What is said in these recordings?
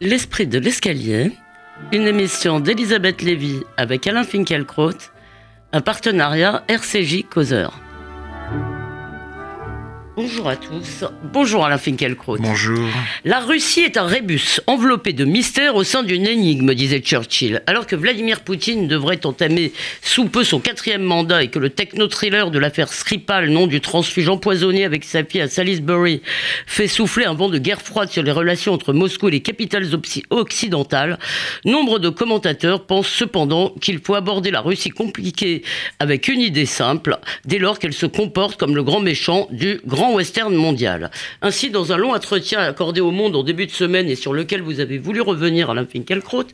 L'esprit de l'escalier, une émission d'Elisabeth Lévy avec Alain Finkielkraut, un partenariat RCJ Causeur. Bonjour à tous. Bonjour Alain Finkielkraut. Bonjour. La Russie est un rébus enveloppé de mystère au sein d'une énigme, disait Churchill. Alors que Vladimir Poutine devrait entamer sous peu son quatrième mandat et que le techno-thriller de l'affaire Skripal, nom du transfuge empoisonné avec sa fille à Salisbury, fait souffler un vent de guerre froide sur les relations entre Moscou et les capitales occidentales, nombre de commentateurs pensent cependant qu'il faut aborder la Russie compliquée avec une idée simple, dès lors qu'elle se comporte comme le grand méchant du grand western mondial. Ainsi, dans un long entretien accordé au Monde en début de semaine et sur lequel vous avez voulu revenir, Alain Finkielkraut,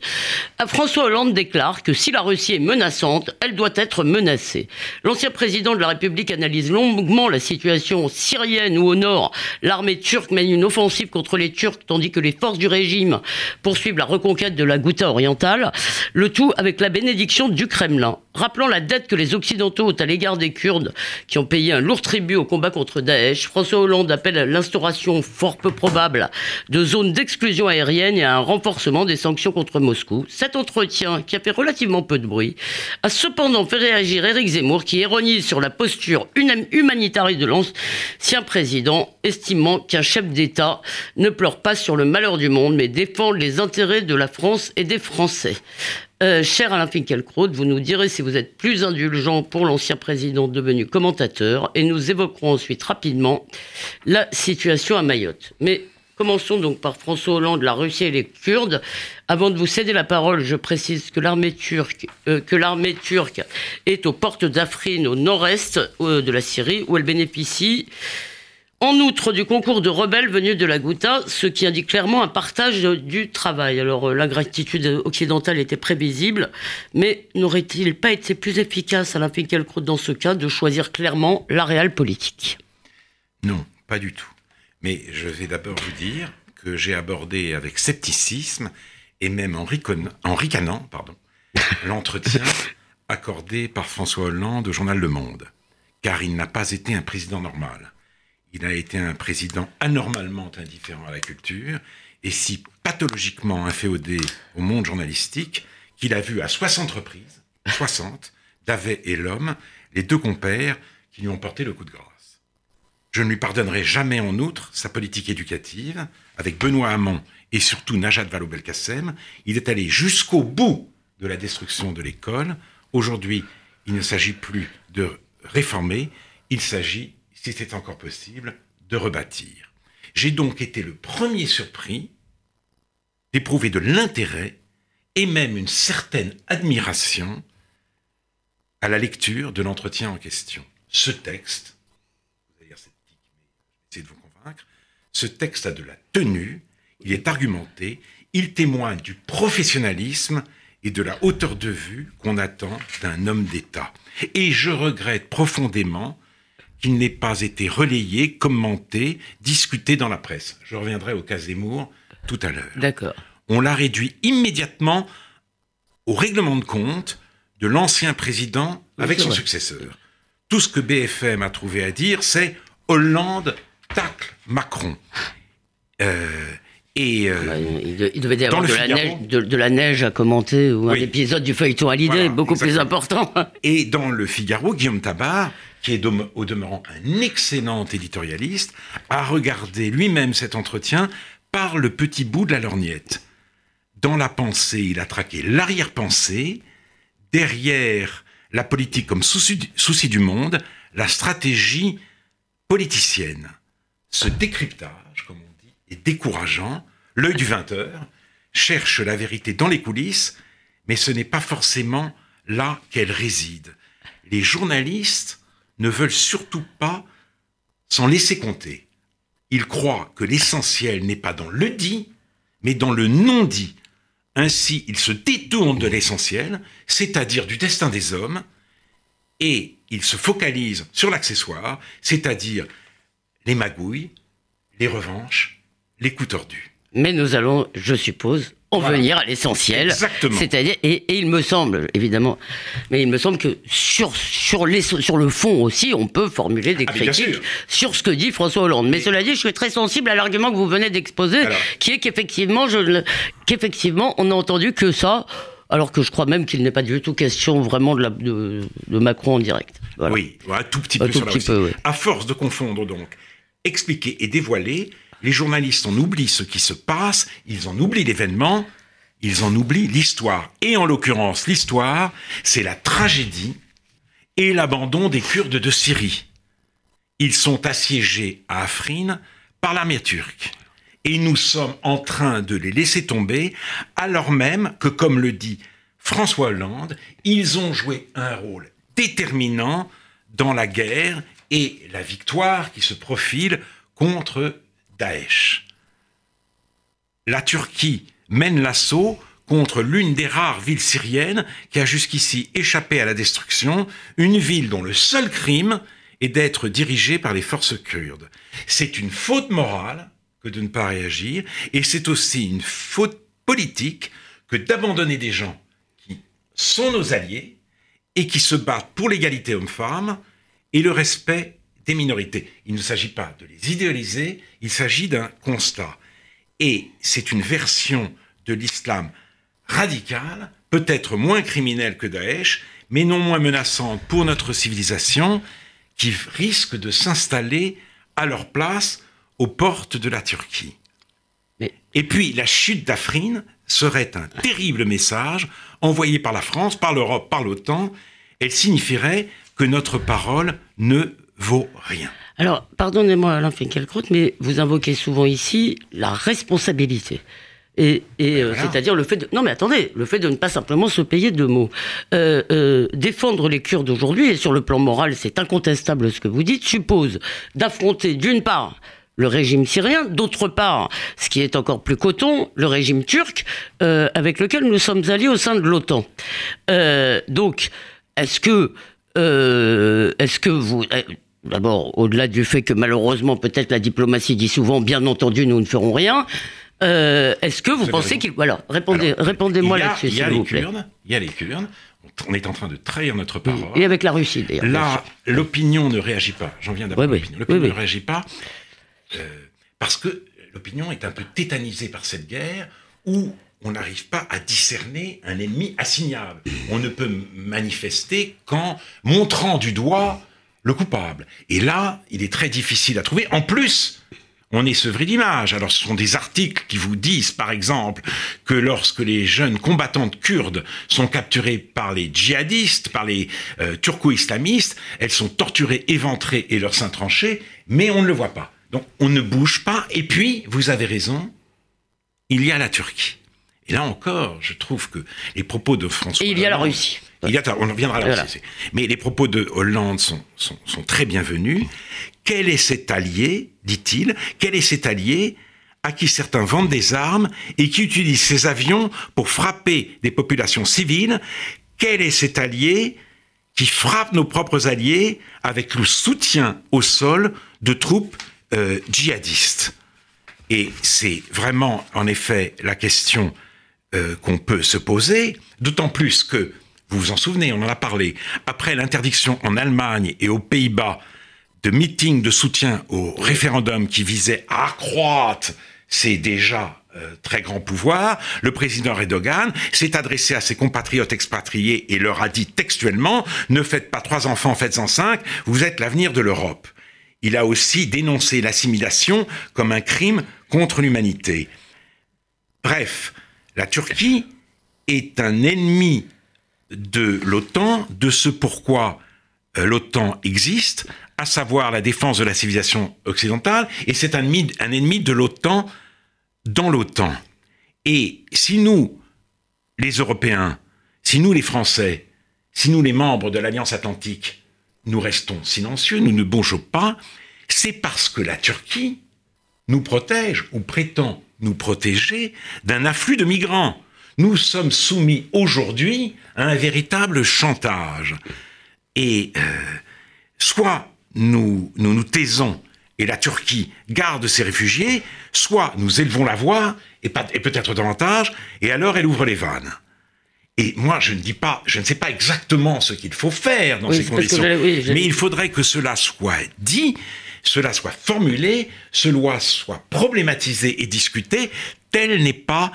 François Hollande déclare que si la Russie est menaçante, elle doit être menacée. L'ancien président de la République analyse longuement la situation syrienne où au nord, l'armée turque mène une offensive contre les Turcs tandis que les forces du régime poursuivent la reconquête de la Ghouta orientale, le tout avec la bénédiction du Kremlin. Rappelant la dette que les Occidentaux ont à l'égard des Kurdes qui ont payé un lourd tribut au combat contre Daesh, François Hollande appelle à l'instauration fort peu probable de zones d'exclusion aérienne et à un renforcement des sanctions contre Moscou. Cet entretien, qui a fait relativement peu de bruit, a cependant fait réagir Éric Zemmour, qui ironise sur la posture humanitariste de l'ancien président, estimant qu'un chef d'État ne pleure pas sur le malheur du monde, mais défend les intérêts de la France et des Français. Euh, cher Alain Finkielkraut, vous nous direz si vous êtes plus indulgent pour l'ancien président devenu commentateur et nous évoquerons ensuite rapidement la situation à Mayotte. Mais commençons donc par François Hollande, la Russie et les Kurdes. Avant de vous céder la parole, je précise que l'armée turque, euh, est aux portes d'Afrin, au nord-est euh, de la Syrie, où elle bénéficie en outre du concours de rebelles venus de la Ghouta, ce qui indique clairement un partage du travail. Alors euh, l'ingratitude occidentale était prévisible, mais n'aurait-il pas été plus efficace à Finkielkraut dans ce cas de choisir clairement la réelle politique? Non, pas du tout. Mais je vais d'abord vous dire que j'ai abordé avec scepticisme et même en, ricanant l'entretien accordé par François Hollande au journal Le Monde, car il n'a pas été un président normal il a été un président anormalement indifférent à la culture et si pathologiquement inféodé au monde journalistique qu'il a vu à 60 reprises, 60, Davet et l'homme, les deux compères qui lui ont porté le coup de grâce. Je ne lui pardonnerai jamais en outre sa politique éducative. Avec Benoît Hamon et surtout Najat Vallaud-Belkacem, il est allé jusqu'au bout de la destruction de l'école. Aujourd'hui, il ne s'agit plus de réformer, il s'agit si c'est encore possible, de rebâtir. J'ai donc été le premier surpris d'éprouver de l'intérêt et même une certaine admiration à la lecture de l'entretien en question. Ce texte, vous allez je de vous convaincre, ce texte a de la tenue, il est argumenté, il témoigne du professionnalisme et de la hauteur de vue qu'on attend d'un homme d'État. Et je regrette profondément qu'il n'ait pas été relayé, commenté, discuté dans la presse. Je reviendrai au cas Zemmour tout à l'heure. D'accord. On l'a réduit immédiatement au règlement de compte de l'ancien président avec son successeur. Tout ce que BFM a trouvé à dire, c'est Hollande tacle Macron. Euh, et euh, bah, il, devait y avoir de la, neige, de, la, neige, à commenter ou un épisode du feuilleton à l'idée, beaucoup plus important. Et dans le Figaro, Guillaume Tabar qui est au demeurant un excellent éditorialiste, a regardé lui-même cet entretien par le petit bout de la lorgnette. Dans la pensée, il a traqué l'arrière-pensée, derrière la politique comme souci, du monde, la stratégie politicienne. Ce décryptage, comme on dit, est décourageant. L'œil du 20 cherche la vérité dans les coulisses, mais ce n'est pas forcément là qu'elle réside. Les journalistes ne veulent surtout pas s'en laisser compter. Ils croient que l'essentiel n'est pas dans le dit, mais dans le non-dit. Ainsi, ils se détournent de l'essentiel, c'est-à-dire du destin des hommes, et ils se focalisent sur l'accessoire, c'est-à-dire les magouilles, les revanches, les coups tordus. Mais nous allons, je suppose, en venir à l'essentiel. Exactement. C'est-à-dire, et, il me semble, évidemment, mais il me semble que sur, sur, les, sur le fond aussi, on peut formuler des Ah, critiques sur ce que dit François Hollande. Mais cela dit, je suis très sensible à l'argument que vous venez d'exposer, qui est qu'effectivement, qu'effectivement, on n'a entendu que ça. Alors que je crois même qu'il n'est pas du tout question vraiment de, la, de, de Macron en direct. Voilà. Oui, un tout petit Un peu tout sur la petit Russie. peu, oui. À force de confondre donc, expliquer et dévoiler, les journalistes en oublient ce qui se passe, ils en oublient l'événement, ils en oublient l'histoire. Et en l'occurrence, l'histoire, c'est la tragédie et l'abandon des Kurdes de Syrie. Ils sont assiégés à Afrin par l'armée turque. Et nous sommes en train de les laisser tomber, alors même que, comme le dit François Hollande, ils ont joué un rôle déterminant dans la guerre et la victoire qui se profile contre Daesh. La Turquie mène l'assaut contre l'une des rares villes syriennes qui a jusqu'ici échappé à la destruction, une ville dont le seul crime est d'être dirigée par les forces kurdes. C'est une faute morale que de ne pas réagir, et c'est aussi une faute politique que d'abandonner des gens qui sont nos alliés et qui se battent pour l'égalité homme-femme et le respect des minorités. Il ne s'agit pas de les idéaliser, il s'agit d'un constat. Et c'est une version de l'islam radical, peut-être moins criminelle que Daesh, mais non moins menaçante pour notre civilisation, qui risque de s'installer à leur place aux portes de la Turquie. Mais- Et puis la chute d'Afrine serait un terrible message envoyé par la France, par l'Europe, par l'OTAN. Elle signifierait que notre parole ne vaut rien. Alors, pardonnez-moi Alain Finkielkraut, mais vous invoquez souvent ici la responsabilité. Et, et, euh, voilà. c'est-à-dire le fait de... Non mais attendez, le fait de ne pas simplement se payer de mots. Euh, euh, défendre les Kurdes aujourd'hui, et sur le plan moral c'est incontestable ce que vous dites, suppose d'affronter d'une part le régime syrien, d'autre part, ce qui est encore plus coton, le régime turc, euh, avec lequel nous sommes alliés au sein de l'OTAN. Donc, est-ce que, est-ce que vous, d'abord, au-delà du fait que malheureusement, peut-être la diplomatie dit souvent, bien entendu, nous ne ferons rien. euh, est-ce que vous, pensez qu'il, voilà, répondez, Alors, répondez-moi là-dessus, Il y s'il a vous les plaît. Kurdes, il y a les Kurdes. On est en train de trahir notre parole. Et avec la Russie, d'ailleurs. Là, l'opinion ne réagit pas. J'en viens d'abord. Oui, oui. l'opinion. L'opinion Oui, oui. ne réagit pas euh, parce que l'opinion est un peu tétanisée par cette guerre où on n'arrive pas à discerner un ennemi assignable. On ne peut manifester qu'en montrant du doigt le coupable. Et là, il est très difficile à trouver. En plus, on est sevré d'images. Alors, ce sont des articles qui vous disent, par exemple, que lorsque les jeunes combattantes kurdes sont capturées par les djihadistes, par les euh, turco-islamistes, elles sont torturées, éventrées et leurs seins tranchés, mais on ne le voit pas. Donc, on ne bouge pas. Et puis, vous avez raison, il y a la Turquie. Et là encore, je trouve que les propos de François Et il y a la Hollande- Russie. il y a, on en reviendra là Voilà. aussi. Mais les propos de Hollande sont, sont, sont très bienvenus. Quel est cet allié, dit-il, quel est cet allié à qui certains vendent des armes et qui utilise ces avions pour frapper des populations civiles? Quel est cet allié qui frappe nos propres alliés avec le soutien au sol de troupes euh, djihadistes? Et c'est vraiment, en effet, la question euh, qu'on peut se poser, d'autant plus que, vous vous en souvenez, on en a parlé, après l'interdiction en Allemagne et aux Pays-Bas de meetings de soutien au référendum qui visait à accroître ses déjà euh, très grands pouvoirs, le président Erdogan s'est adressé à ses compatriotes expatriés et leur a dit textuellement Ne faites pas trois enfants, faites-en cinq, vous êtes l'avenir de l'Europe. Il a aussi dénoncé l'assimilation comme un crime contre l'humanité. Bref, la Turquie est un ennemi de l'OTAN, de ce pourquoi euh, l'OTAN existe, à savoir la défense de la civilisation occidentale, et c'est un ennemi, un ennemi de l'OTAN dans l'OTAN. Et si nous, les Européens, si nous, les Français, si nous, les membres de l'Alliance Atlantique, nous restons silencieux, nous ne bougeons pas, c'est parce que la Turquie nous protège ou prétend nous protéger d'un afflux de migrants. Nous sommes soumis aujourd'hui à un véritable chantage. Et euh, soit nous, nous nous taisons et la Turquie garde ses réfugiés, soit nous élevons la voix, et, et peut-être davantage, et alors elle ouvre les vannes. Et moi, je ne dis pas, je ne sais pas exactement ce qu'il faut faire dans ces conditions, mais il faudrait que cela soit dit, cela soit formulé, cela soit problématisé et discuté. Tel n'est pas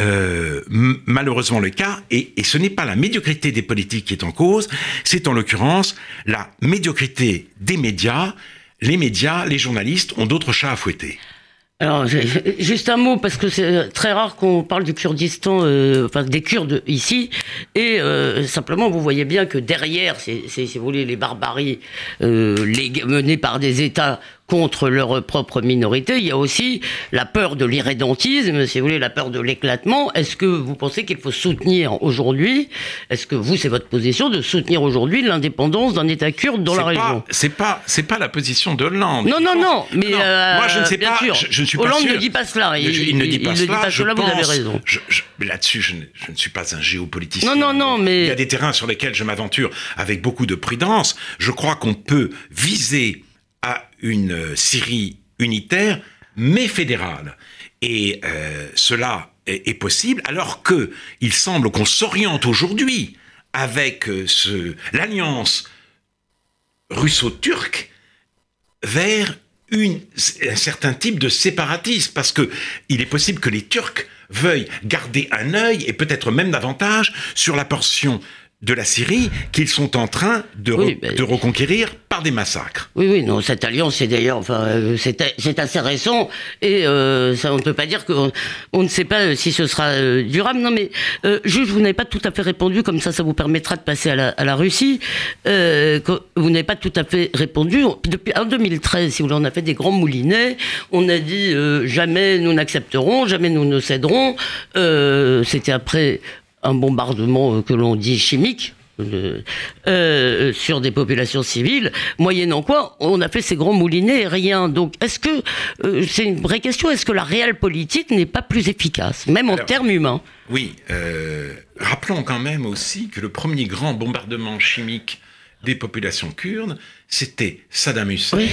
euh, malheureusement le cas, et, et ce n'est pas la médiocrité des politiques qui est en cause, c'est en l'occurrence la médiocrité des médias. Les médias, les journalistes ont d'autres chats à fouetter. Alors, juste un mot, parce que c'est très rare qu'on parle du Kurdistan, euh, enfin des Kurdes ici, et euh, simplement, vous voyez bien que derrière, c'est, si vous voulez, les barbaries euh, menées par des États contre leur propre minorité, il y a aussi la peur de l'irrédentisme, si vous voulez, la peur de l'éclatement. Est-ce que vous pensez qu'il faut soutenir aujourd'hui, est-ce que vous, c'est votre position, de soutenir aujourd'hui l'indépendance d'un État kurde dans la région? C'est pas, c'est pas la position de Hollande. Non, non, non, mais moi je ne sais pas. Sûr. Je, ne suis Hollande pas ne dit pas cela. Il, il, ne dit pas cela. Pas cela pense, vous avez raison. Là-dessus, je, ne suis pas un géopoliticien. Non, non, non, mais il y a des terrains sur lesquels je m'aventure avec beaucoup de prudence. Je crois qu'on peut viser une Syrie unitaire, mais fédérale. Et euh, cela est, est, possible, alors que il semble qu'on s'oriente aujourd'hui avec euh, ce, l'alliance russo-turque vers une, un certain type de séparatisme, parce que il est possible que les Turcs veuillent garder un œil, et peut-être même davantage, sur la portion de la Syrie qu'ils sont en train de, Oui, re- ben- de reconquérir par des massacres. Oui, oui, non, cette alliance, c'est d'ailleurs, enfin, euh, c'est assez récent et euh, ça, on ne peut pas dire qu'on on ne sait pas euh, si ce sera euh, durable. Non, mais euh, juge, vous n'avez pas tout à fait répondu, comme ça, ça vous permettra de passer à la, à la Russie. Euh, vous n'avez pas tout à fait répondu. Depuis en 2013, si vous voulez, on a fait des grands moulinets. On a dit euh, jamais nous n'accepterons, jamais nous ne céderons. Euh, C'était après un bombardement euh, que l'on dit chimique. euh, euh, sur des populations civiles, moyennant quoi on a fait ces grands moulinets et rien. Donc, est-ce que euh, c'est une vraie question Est-ce que la réelle politique n'est pas plus efficace, même en termes humains? Oui, rappelons quand même aussi que le premier grand bombardement chimique des populations kurdes, c'était Saddam Hussein Oui.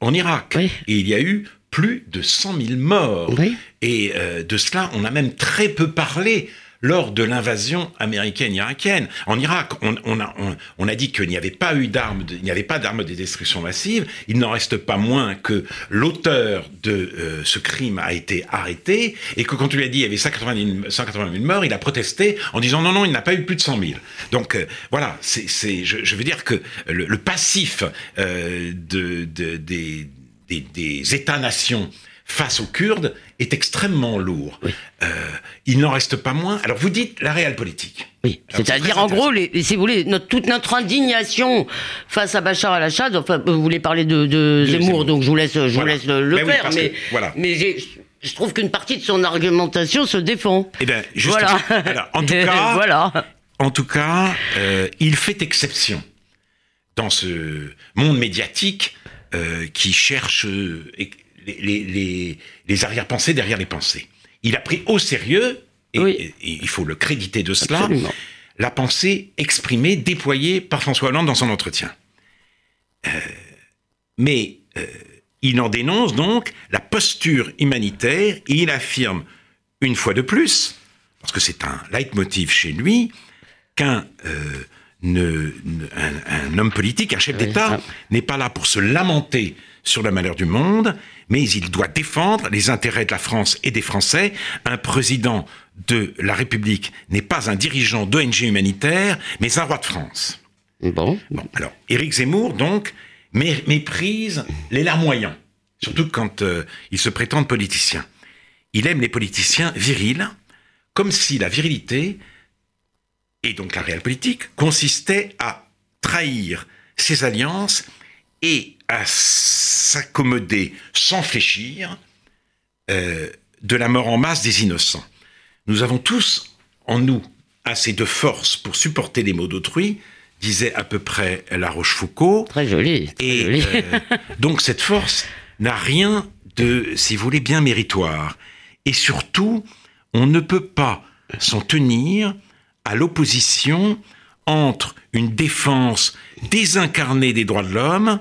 en Irak. Oui. Et il y a eu plus de 100 000 morts. Oui. Et de cela, on a même très peu parlé lors de l'invasion américaine-irakienne. En Irak, on, a, dit qu'il n'y avait pas eu d'armes, il n'y avait pas d'armes de destruction massive. Il n'en reste pas moins que l'auteur de euh, ce crime a été arrêté et que quand on lui a dit qu'il y avait 180 000, 180 000 morts, il a protesté en disant non, non, il n'a pas eu plus de 100 000. Donc euh, voilà, c'est, je, veux dire que le, passif euh, de, de- des, des, des États-nations face aux Kurdes est extrêmement lourd. Euh, il n'en reste pas moins. Alors vous dites la réelle politique. Oui, c'est-à-dire c'est en gros, les, si vous voulez, notre, toute notre indignation face à Bachar al-Assad. Enfin, vous voulez parler de, de Zemmour, Zemmour. donc je vous laisse, je vous Voilà. laisse le, le Mais oui, faire. que- mais voilà. mais j'ai- je trouve qu'une partie de son argumentation se défend. Eh bien, voilà. en tout cas, voilà. En tout cas, euh, il fait exception dans ce monde médiatique euh, qui cherche les- les- les arrière-pensées derrière les pensées. Il a pris au sérieux, et, Oui. et- et il faut le créditer de cela, Absolument. la pensée exprimée, déployée par François Hollande dans son entretien. Euh, mais euh, il en dénonce donc la posture humanitaire et il affirme une fois de plus, parce que c'est un leitmotiv chez lui, qu'un euh, un, un homme politique, un chef Oui, d'État, ah. n'est pas là pour se lamenter sur le malheur du monde, mais il doit défendre les intérêts de la France et des Français. Un président de la République n'est pas un dirigeant d'ONG humanitaire, mais un roi de France. Bon. Bon, alors, Éric Zemmour, donc, mé- méprise les larmoyants, surtout quand euh, il se prétend politicien. Il aime les politiciens virils, comme si la virilité, et donc la réelle politique, consistait à trahir ses alliances et à s'accommoder sans fléchir euh, de la mort en masse des innocents. Nous avons tous en nous assez de force pour supporter les maux d'autrui, disait à peu près La Rochefoucauld. Très joli. Très Et joli. euh, donc cette force n'a rien de, si vous voulez, bien méritoire. Et surtout, on ne peut pas s'en tenir à l'opposition entre une défense désincarnée des droits de l'homme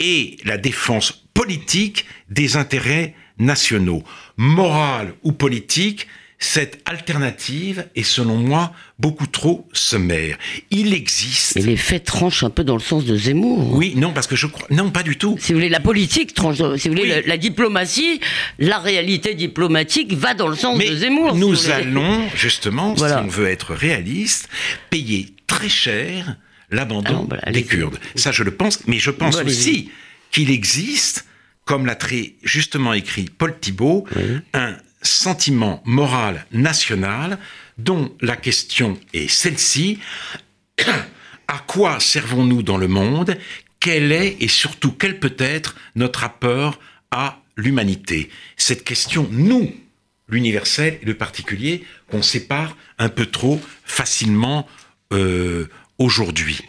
et la défense politique des intérêts nationaux. Morale ou politique, cette alternative est selon moi beaucoup trop sommaire. Il existe. Et les faits tranchent un peu dans le sens de Zemmour. Oui, non, parce que je crois. Non, pas du tout. Si vous voulez, la politique tranche. Si vous voulez, la, diplomatie, la réalité diplomatique va dans le sens de Zemmour. Nous allons, justement, si on veut être réaliste, payer très cher l'abandon ah des Kurdes. Ça, je le pense, mais je pense aussi qu'il existe, comme l'a très justement écrit Paul Thibault, un sentiment moral national dont la question est celle-ci. à quoi servons-nous dans le monde? Quel est et surtout quel peut être notre apport à l'humanité? Cette question, nous, l'universel et le particulier, qu'on sépare un peu trop facilement euh, aujourd'hui.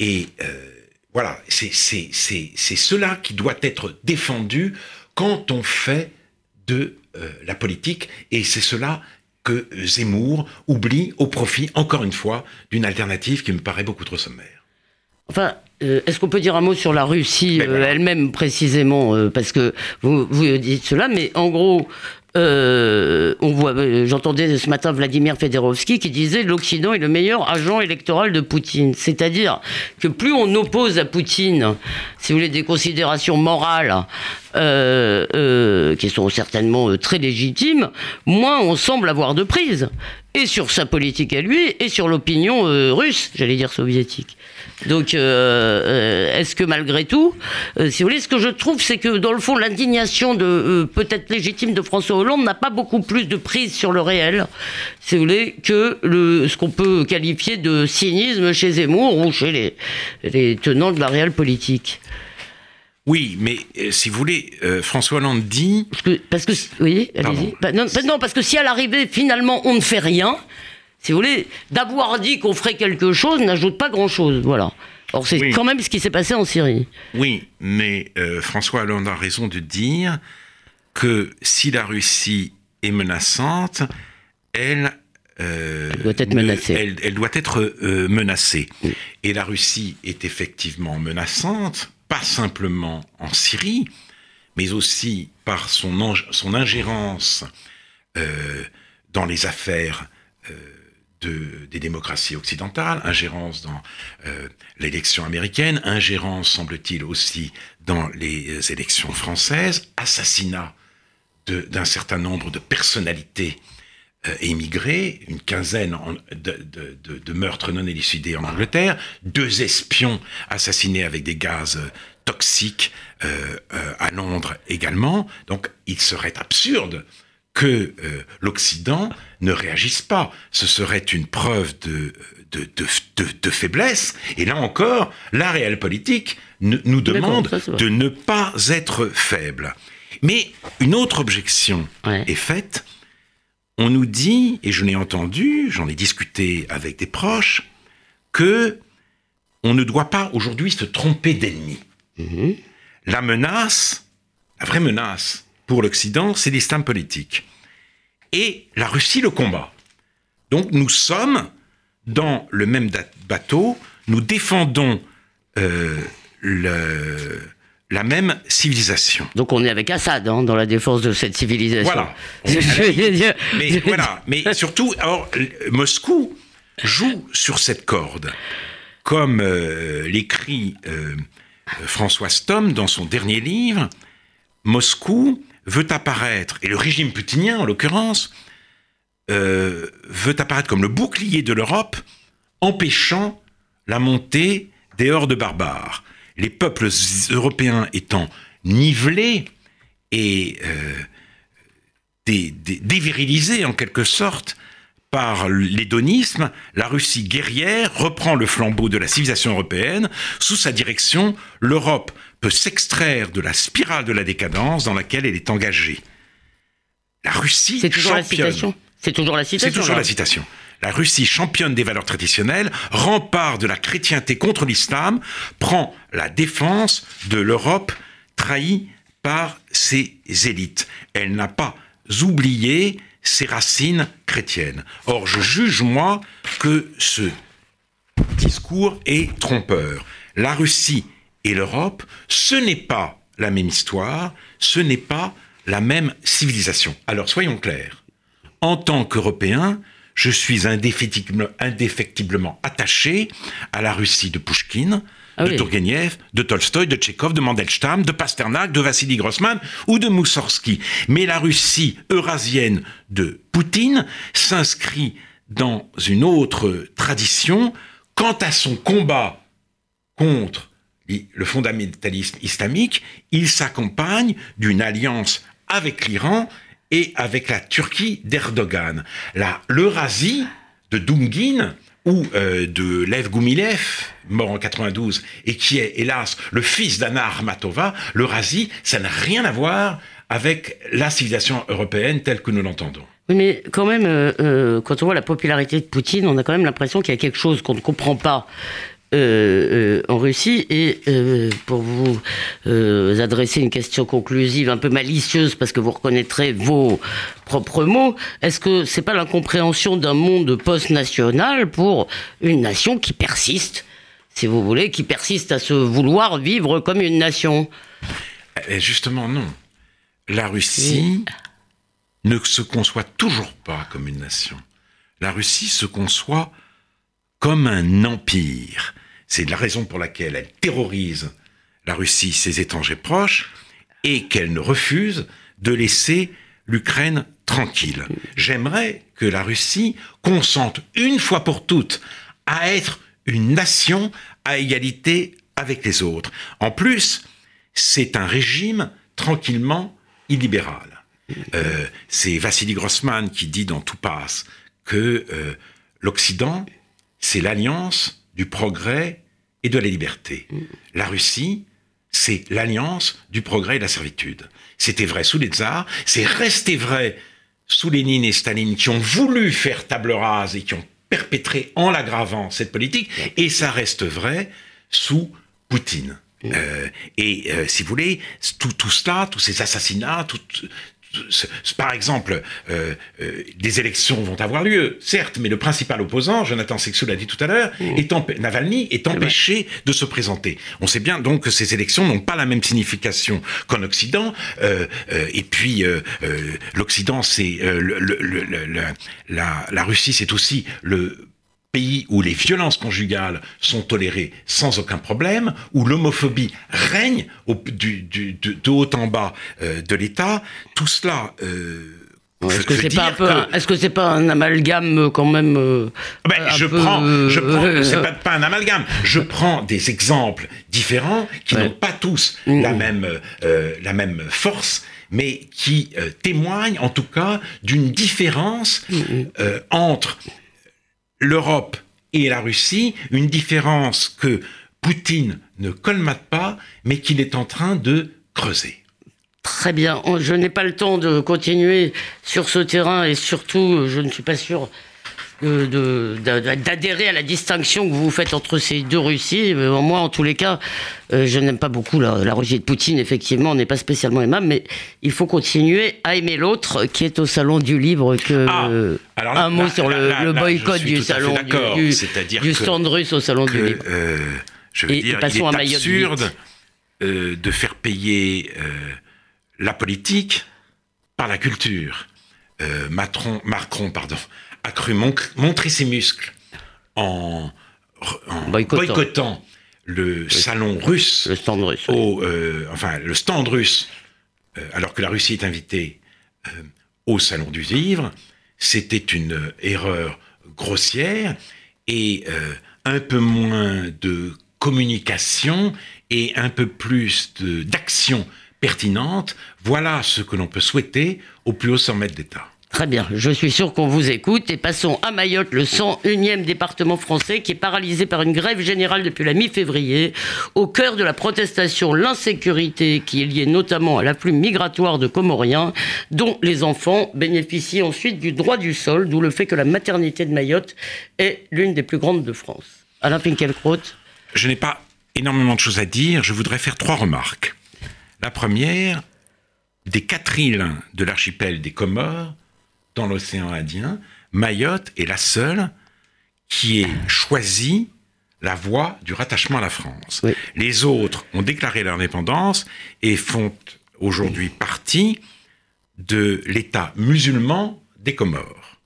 Et euh, voilà, c'est cela qui doit être défendu quand on fait de euh, la politique, et c'est cela que Zemmour oublie au profit, encore une fois, d'une alternative qui me paraît beaucoup trop sommaire. Enfin, euh, est-ce qu'on peut dire un mot sur la Russie euh, elle-même précisément Parce que vous, vous dites cela, mais en gros, euh, on voit, euh, j'entendais ce matin Vladimir Fedorovski qui disait l'Occident est le meilleur agent électoral de Poutine. C'est-à-dire que plus on oppose à Poutine, si vous voulez, des considérations morales qui sont certainement très légitimes, moins on semble avoir de prise et sur sa politique à lui et sur l'opinion russe, j'allais dire soviétique. Donc, euh, euh, est-ce que malgré tout, euh, si vous voulez, ce que je trouve, c'est que dans le fond, l'indignation de peut-être légitime de François Hollande n'a pas beaucoup plus de prise sur le réel, si vous voulez, que ce qu'on peut qualifier de cynisme chez Zemmour ou chez les tenants de la réelle politique. Oui, mais si vous voulez, François Hollande dit. Parce que, parce que oui, allez-y. Bah, non, non, parce que si à l'arrivée, finalement, on ne fait rien, si vous voulez, d'avoir dit qu'on ferait quelque chose n'ajoute pas grand-chose. Voilà. Or, c'est quand même ce qui s'est passé en Syrie. Oui, mais euh, François Hollande a raison de dire que si la Russie est menaçante, elle, euh, doit être menacée. Elle, doit être euh, menacée. Et la Russie est effectivement menaçante, pas simplement en Syrie, mais aussi par son, ingérence dans les affaires des démocraties occidentales, ingérence dans euh, l'élection américaine, ingérence, semble-t-il, aussi dans les élections françaises, assassinat d'un certain nombre de personnalités euh, émigrées, une quinzaine de, meurtres non élucidés en Angleterre, deux espions assassinés avec des gaz toxiques euh, à Londres également. Donc il serait absurde que euh, l'Occident ne réagisse pas. Ce serait une preuve de, de, de, faiblesse. Et là encore, la réelle politique nous demande de ne pas être faible. Mais une autre objection est faite. On nous dit, et je l'ai entendu, j'en ai discuté avec des proches, que on ne doit pas aujourd'hui se tromper d'ennemi. Mhm. La menace, la vraie menace, pour l'Occident, c'est l'islam politique. Et la Russie le combat. Donc nous sommes dans le même bateau, nous défendons euh, la même civilisation. Donc on est avec Assad hein, dans la défense de cette civilisation. Voilà. mais, voilà. mais surtout, alors, Moscou joue sur cette corde, comme euh, l'écrit euh, François Stom dans son dernier livre. Moscou veut apparaître, et le régime putinien en l'occurrence, euh, veut apparaître comme le bouclier de l'Europe, empêchant la montée des hordes barbares. Les peuples européens étant nivelés et euh, dévirilisés en quelque sorte par l'hédonisme, la Russie guerrière reprend le flambeau de la civilisation européenne. Sous sa direction, l'Europe peut s'extraire de la spirale de la décadence dans laquelle elle est engagée. La Russie C'est toujours la citation C'est toujours la citation. C'est toujours la citation. La Russie championne des valeurs traditionnelles, rempart de la chrétienté contre l'islam, prend la défense de l'Europe trahie par ses élites. Elle n'a pas oublié ses racines chrétiennes. Or, je juge, moi, que ce discours est trompeur. La Russie et l'Europe, ce n'est pas la même histoire, ce n'est pas la même civilisation. Alors soyons clairs. En tant qu'Européen, je suis indéfectiblement attaché à la Russie de Pouchkine, ah de Tourgueniev, de Tolstoï, de Tchekhov, de Mandelstam, de Pasternak, de Vassili Grossman ou de Moussorski. Mais la Russie eurasienne de Poutine s'inscrit dans une autre tradition quant à son combat contre le fondamentalisme islamique, il s'accompagne d'une alliance avec l'Iran et avec la Turquie d'Erdogan. L'Eurasie de Dungin ou euh, de Lev Goumilev, mort en 92, et qui est hélas le fils d'Anna Armatova, l'Eurasie, ça n'a rien à voir avec la civilisation européenne telle que nous l'entendons. Oui, mais quand même, euh, euh, quand on voit la popularité de Poutine, on a quand même l'impression qu'il y a quelque chose qu'on ne comprend pas euh, euh, en Russie. Et euh, pour vous adresser une question conclusive un peu malicieuse, parce que vous reconnaîtrez vos propres mots, est-ce que c'est pas l'incompréhension d'un monde post-national pour une nation qui persiste, si vous voulez, qui persiste à se vouloir vivre comme une nation? Et Justement, non. La Russie ne se conçoit toujours pas comme une nation. La Russie se conçoit comme un empire. C'est la raison pour laquelle elle terrorise la Russie, ses étrangers proches, et qu'elle ne refuse de laisser l'Ukraine tranquille. J'aimerais que la Russie consente une fois pour toutes à être une nation à égalité avec les autres. En plus, c'est un régime tranquillement illibéral. Euh, c'est Vassili Grossman qui dit dans Tout passe que euh, l'Occident, c'est l'alliance du progrès et de la liberté. La Russie, c'est l'alliance du progrès et de la servitude. C'était vrai sous les tsars, c'est resté vrai sous Lénine et Staline qui ont voulu faire table rase et qui ont perpétré en l'aggravant cette politique, et ça reste vrai sous Poutine. Euh, et euh, si vous voulez, tout, tout cela, tous ces assassinats, tout, par exemple, euh, euh, des élections vont avoir lieu, certes, mais le principal opposant, Jonathan Sexou l'a dit tout à l'heure, mmh. Navalny est empêché de se présenter. On sait bien donc que ces élections n'ont pas la même signification qu'en Occident. Euh, et puis, l'Occident, c'est la, la Russie, c'est aussi le pays où les violences conjugales sont tolérées sans aucun problème, où l'homophobie règne au, du, du, de, haut en bas euh, de l'État, tout cela... Euh, est-ce que c'est pas un peu, est-ce que c'est pas un amalgame euh, quand même ben, je, prends, je prends, c'est pas, pas, un amalgame. Je prends des exemples différents qui n'ont pas tous la mmh. même la même force, mais qui témoignent en tout cas d'une différence mmh. entre l'Europe et la Russie, une différence que Poutine ne colmate pas, mais qu'il est en train de creuser. Très bien. Je n'ai pas le temps de continuer sur ce terrain et surtout, je ne suis pas sûr d'adhérer à la distinction que vous faites entre ces deux Russies. Euh, moi, en tous les cas, euh, je n'aime pas beaucoup la, Russie de Poutine, effectivement, on n'est pas spécialement aimable, mais il faut continuer à aimer l'autre qui est au Salon du Livre. Que, ah, un mot sur le, boycott du Salon du, du, stand russe au Salon du Livre. Euh, je veux dire, il est absurde de faire payer la politique par la culture. Macron, Macron pardon, a cru montrer ses muscles en, boycottant. le salon russe, le stand russe, au, euh, enfin le stand russe, euh, alors que la Russie est invitée euh, au salon du livre, c'était une erreur grossière et un peu moins de communication et un peu plus d'action pertinente. Voilà ce que l'on peut souhaiter au plus haut sommet d'État. Très bien, je suis sûr qu'on vous écoute et passons à Mayotte, le 101e département français qui est paralysé par une grève générale depuis la mi-février. Au cœur de la protestation, l'insécurité qui est liée notamment à l'afflux migratoire de Comoriens, dont les enfants bénéficient ensuite du droit du sol, d'où le fait que la maternité de Mayotte est l'une des plus grandes de France. Alain Finkielkraut Je n'ai pas énormément de choses à dire, je voudrais faire trois remarques. La première, des quatre îles de l'archipel des Comores, dans l'océan Indien, Mayotte est la seule qui ait choisi la voie du rattachement à la France. Les autres ont déclaré leur indépendance et font aujourd'hui partie de l'État musulman des Comores.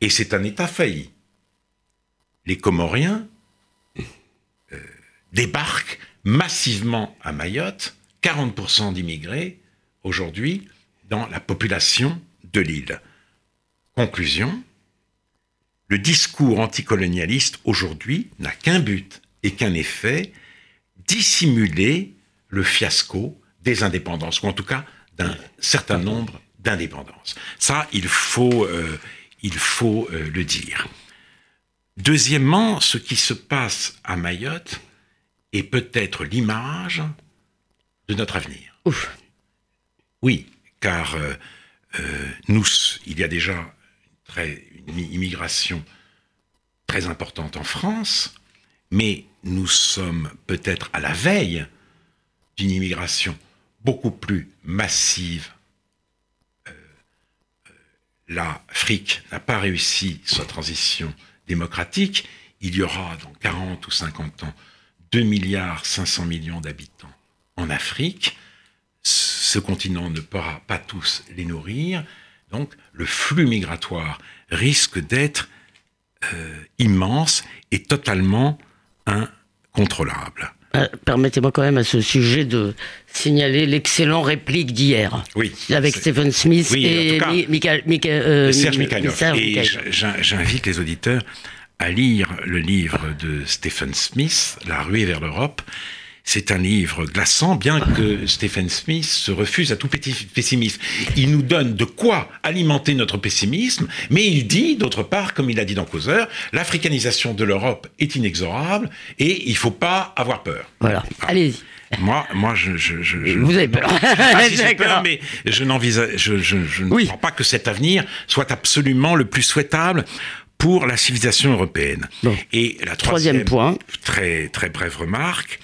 Et c'est un État failli. Les Comoriens euh, débarquent massivement à Mayotte, 40% d'immigrés aujourd'hui dans la population de l'île. Conclusion, le discours anticolonialiste aujourd'hui n'a qu'un but et qu'un effet, dissimuler le fiasco des indépendances, ou en tout cas d'un certain nombre d'indépendances. Ça, il faut, euh, il faut euh, le dire. Deuxièmement, ce qui se passe à Mayotte est peut-être l'image de notre avenir. Oui, car euh, nous, il y a déjà une immigration très importante en France, mais nous sommes peut-être à la veille d'une immigration beaucoup plus massive. Euh, euh, L'Afrique n'a pas réussi sa transition démocratique. Il y aura dans 40 ou 50 ans 2 milliards 500 millions d'habitants en Afrique. Ce continent ne pourra pas tous les nourrir. Donc le flux migratoire risque d'être euh, immense et totalement incontrôlable. Euh, permettez-moi quand même à ce sujet de signaler l'excellent réplique d'hier. Oui. Avec Stephen Smith et euh, Serge Mikhailov. Et j'invite les auditeurs à lire le livre de Stephen Smith, La ruée vers l'Europe, c'est un livre glaçant, bien que Stephen Smith se refuse à tout pessimisme. Il nous donne de quoi alimenter notre pessimisme, mais il dit, d'autre part, comme il a dit dans Causeur, l'africanisation de l'Europe est inexorable et il ne faut pas avoir peur. Voilà, allez-y. Moi, moi, je, vous avez peur. Ah, si j'ai peur, mais je n'envisage, je, je, ne crois pas que cet avenir soit absolument le plus souhaitable pour la civilisation européenne. Et la troisième, troisième point, très très brève remarque,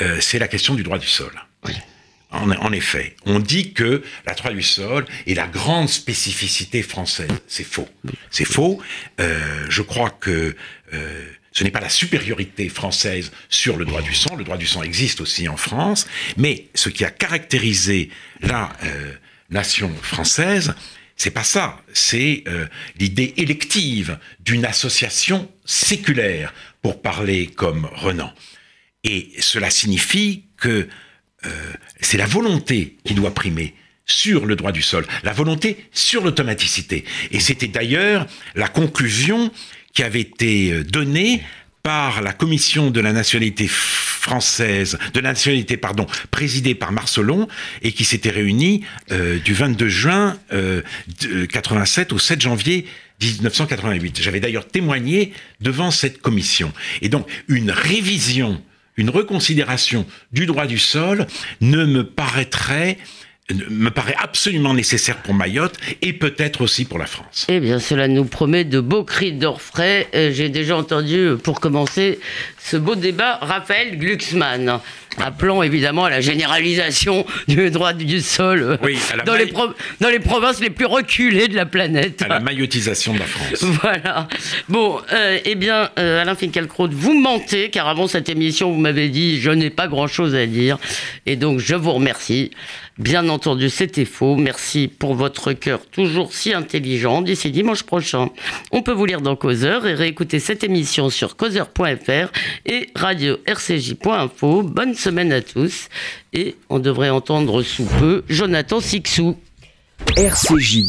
euh, c'est la question du droit du sol. En, effet, on dit que la droit du sol est la grande spécificité française. C'est faux. C'est faux. Euh, je crois que euh, ce n'est pas la supériorité française sur le droit du sang. Le droit du sang existe aussi en France. Mais ce qui a caractérisé la nation française, c'est pas ça. C'est l'idée élective d'une association séculaire, pour parler comme Renan. Et cela signifie que euh, c'est la volonté qui doit primer sur le droit du sol, la volonté sur l'automaticité. Et c'était d'ailleurs la conclusion qui avait été euh, donnée par la commission de la nationalité française, de la nationalité, pardon, présidée par Marcelon, et qui s'était réunie euh, du 22 juin 87 au 7 janvier 1988. J'avais d'ailleurs témoigné devant cette commission. Et donc, une révision une reconsidération du droit du sol ne me paraîtrait me paraît absolument nécessaire pour Mayotte et peut-être aussi pour la France. Eh bien, cela nous promet de beaux cris d'orfraie. Euh, j'ai déjà entendu, pour commencer ce beau débat, Raphaël Glucksmann appelant évidemment à la généralisation du droit du sol euh, dans, les dans, les provinces les plus reculées de la planète. À la maillotisation de la France. Voilà. Bon, eh bien, Alain Finkielkraut, vous mentez, car avant cette émission, vous m'avez dit je n'ai pas grand-chose à dire. Et donc, je vous remercie. Bien entendu, c'était faux. Merci pour votre cœur toujours si intelligent. D'ici dimanche prochain, on peut vous lire dans Causeur et réécouter cette émission sur causeur.fr et radio-rcj.info. Bonne à tous et on devrait entendre sous peu Jonathan Sixou. RCJ